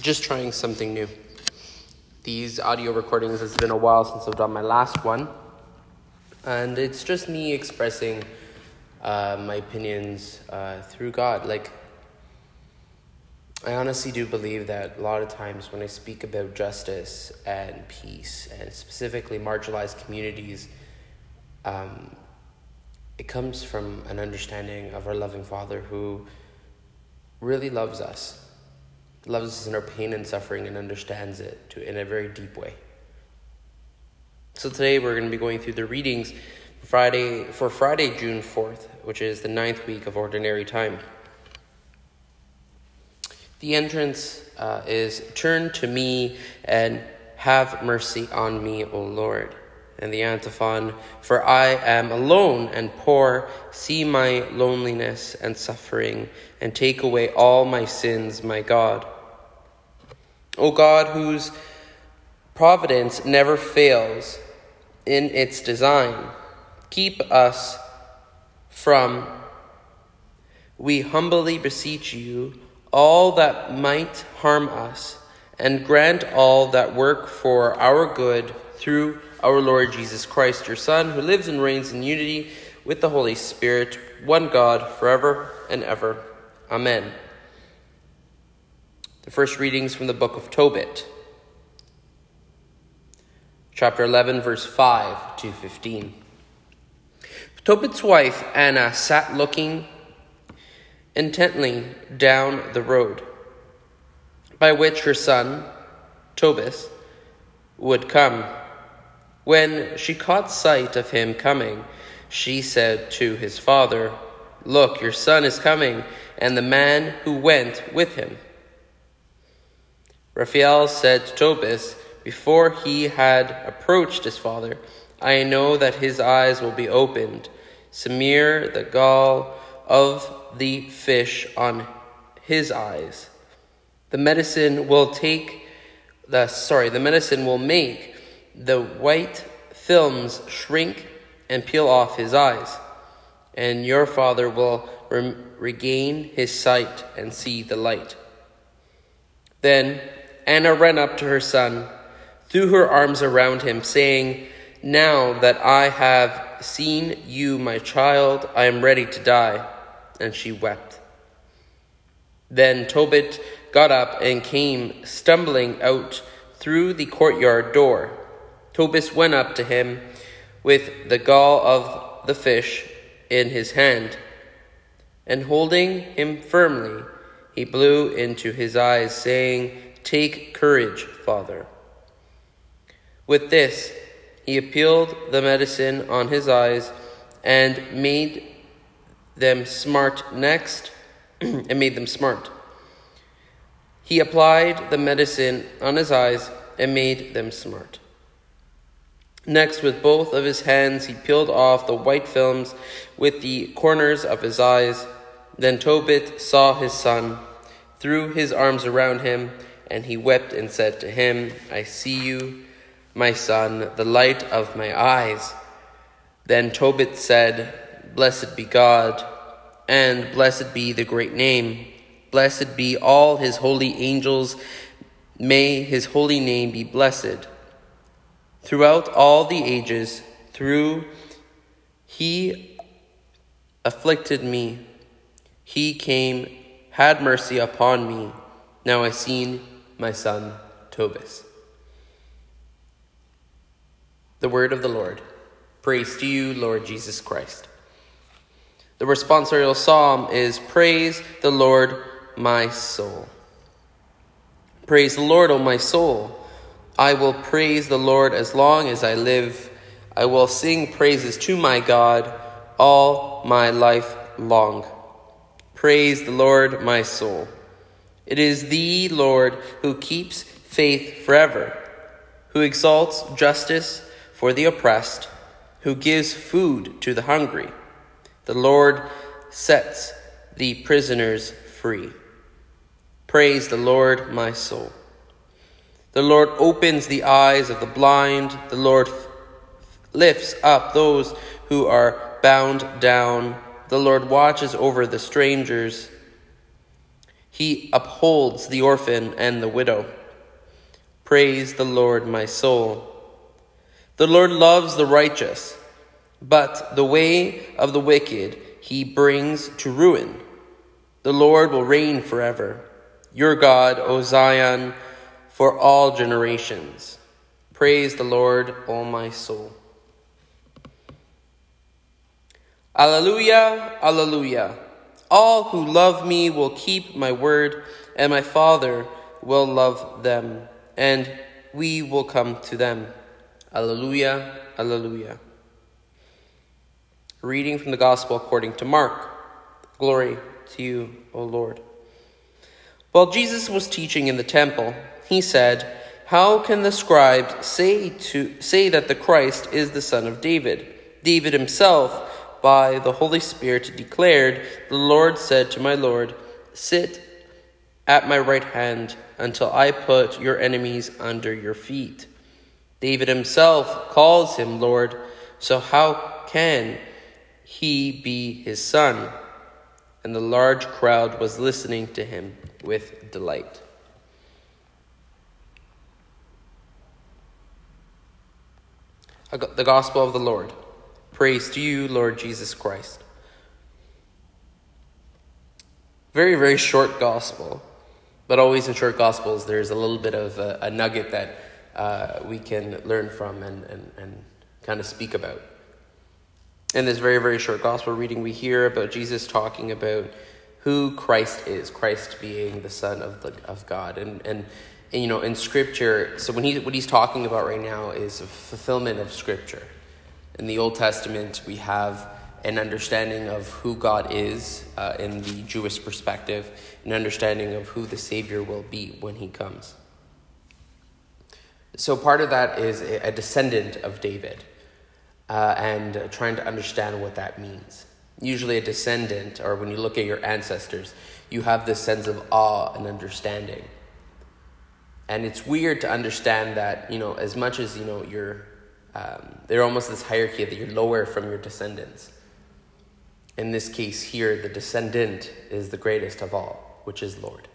just trying something new. These audio recordings, it's been a while since I've done my last one, and it's just me expressing uh, my opinions uh, through God. Like, I honestly do believe that a lot of times when I speak about justice and peace, and specifically marginalized communities, um, it comes from an understanding of our loving Father who really loves us loves us in our pain and suffering and understands it to, in a very deep way. So today we're going to be going through the readings Friday for Friday, June 4th, which is the ninth week of Ordinary Time. The entrance uh, is Turn to me and have mercy on me, O Lord. And the antiphon For I am alone and poor, see my loneliness and suffering, and take away all my sins, my God. O God, whose providence never fails in its design, keep us from, we humbly beseech you, all that might harm us, and grant all that work for our good through our Lord Jesus Christ, your Son, who lives and reigns in unity with the Holy Spirit, one God, forever and ever. Amen. The first readings from the book of Tobit, chapter 11, verse 5 to 15. Tobit's wife, Anna, sat looking intently down the road by which her son, Tobias, would come. When she caught sight of him coming, she said to his father, Look, your son is coming, and the man who went with him. Raphael said to Tobias, before he had approached his father, I know that his eyes will be opened. Smear the gall of the fish on his eyes. The medicine will take the sorry, the medicine will make the white films shrink and peel off his eyes, and your father will re- regain his sight and see the light. Then Anna ran up to her son, threw her arms around him, saying, Now that I have seen you, my child, I am ready to die. And she wept. Then Tobit got up and came stumbling out through the courtyard door. Tobias went up to him with the gall of the fish in his hand, and holding him firmly, he blew into his eyes, saying, Take courage, Father. With this, he appealed the medicine on his eyes and made them smart next, and made them smart. He applied the medicine on his eyes and made them smart. Next, with both of his hands, he peeled off the white films with the corners of his eyes. Then Tobit saw his son, threw his arms around him, and he wept and said to him, I see you, my son, the light of my eyes. Then Tobit said, Blessed be God, and blessed be the great name. Blessed be all his holy angels. May his holy name be blessed. Throughout all the ages, through he afflicted me. He came, had mercy upon me. Now I seen my son Tobias. The word of the Lord. Praise to you, Lord Jesus Christ. The responsorial psalm is Praise the Lord, my soul. Praise the Lord, O my soul. I will praise the Lord as long as I live. I will sing praises to my God all my life long. Praise the Lord, my soul. It is the Lord who keeps faith forever, who exalts justice for the oppressed, who gives food to the hungry. The Lord sets the prisoners free. Praise the Lord, my soul. The Lord opens the eyes of the blind. The Lord lifts up those who are bound down. The Lord watches over the strangers. He upholds the orphan and the widow. Praise the Lord, my soul. The Lord loves the righteous, but the way of the wicked he brings to ruin. The Lord will reign forever. Your God, O Zion, for all generations. Praise the Lord, O my soul. Alleluia, Alleluia. All who love me will keep my word, and my Father will love them, and we will come to them. Alleluia, Alleluia. Reading from the Gospel according to Mark. Glory to you, O Lord. While Jesus was teaching in the temple, he said, How can the scribes say, to, say that the Christ is the son of David? David himself by the Holy Spirit declared, The Lord said to my Lord, Sit at my right hand until I put your enemies under your feet. David himself calls him Lord, so how can he be his son? And the large crowd was listening to him with delight. The Gospel of the Lord. Praise to you, Lord Jesus Christ. Very, very short gospel, but always in short gospels, there's a little bit of a, a nugget that uh, we can learn from and, and, and kind of speak about. In this very, very short gospel reading, we hear about Jesus talking about who Christ is, Christ being the Son of, the, of God. And, and, and, you know, in Scripture, so when he, what he's talking about right now is a fulfillment of Scripture. In the Old Testament, we have an understanding of who God is uh, in the Jewish perspective, an understanding of who the Savior will be when he comes. So, part of that is a descendant of David uh, and trying to understand what that means. Usually, a descendant, or when you look at your ancestors, you have this sense of awe and understanding. And it's weird to understand that, you know, as much as, you know, you're um, they're almost this hierarchy that you're lower from your descendants. In this case here, the descendant is the greatest of all, which is Lord.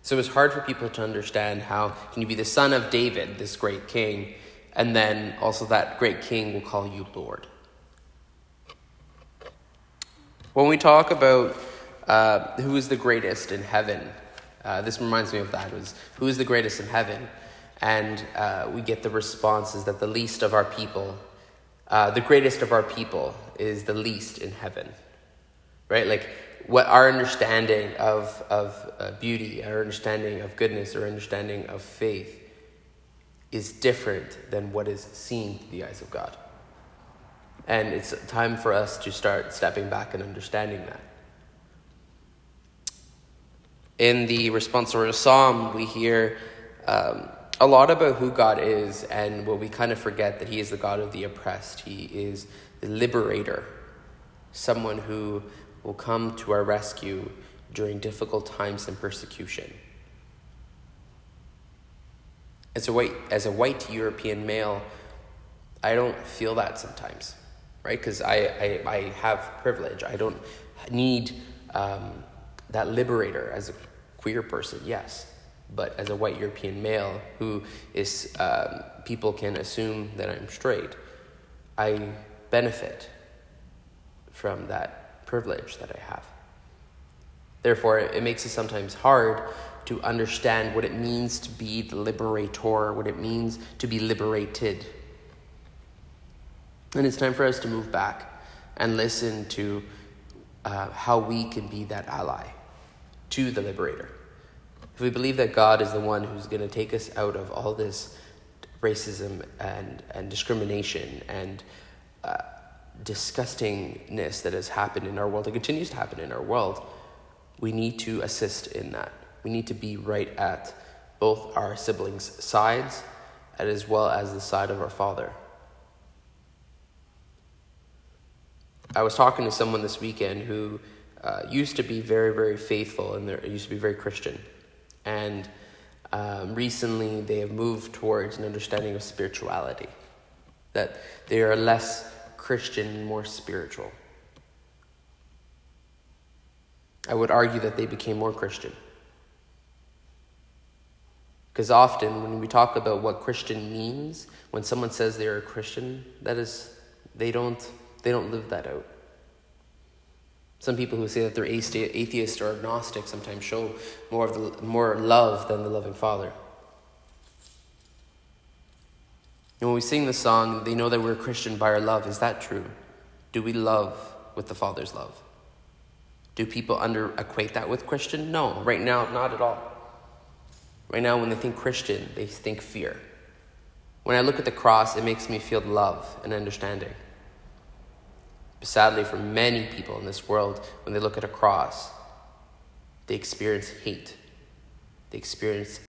So it's hard for people to understand how can you be the son of David, this great king, and then also that great king will call you Lord. When we talk about uh, who is the greatest in heaven, uh, this reminds me of that. Was who is the greatest in heaven? and uh, we get the responses that the least of our people, uh, the greatest of our people, is the least in heaven. Right? Like what our understanding of, of uh, beauty, our understanding of goodness, our understanding of faith is different than what is seen through the eyes of God. And it's time for us to start stepping back and understanding that. In the responsorial psalm, we hear um, a lot about who God is and what we kind of forget that He is the God of the oppressed. He is the liberator, someone who will come to our rescue during difficult times and persecution. As a white, as a white European male, I don't feel that sometimes, right? Because I, I, I have privilege. I don't need um, that liberator as a queer person, yes but as a white European male who is, um, people can assume that I'm straight, I benefit from that privilege that I have. Therefore, it makes it sometimes hard to understand what it means to be the liberator, what it means to be liberated. And it's time for us to move back and listen to uh, how we can be that ally to the liberator if we believe that God is the one who's going to take us out of all this racism and, and discrimination and uh, disgustingness that has happened in our world and continues to happen in our world, we need to assist in that. We need to be right at both our siblings' sides and as well as the side of our Father. I was talking to someone this weekend who uh, used to be very, very faithful and they used to be very Christian. And um, recently, they have moved towards an understanding of spirituality, that they are less Christian and more spiritual. I would argue that they became more Christian Because often when we talk about what Christian means, when someone says they're a Christian, that is, they don't, they don't live that out. Some people who say that they're atheist or agnostic sometimes show more of the, more love than the loving Father. And when we sing the song, they know that we're Christian by our love. Is that true? Do we love with the Father's love? Do people under equate that with Christian? No, right now, not at all. Right now, when they think Christian, they think fear. When I look at the cross, it makes me feel love and understanding. But sadly, for many people in this world, when they look at a cross, they experience hate. They experience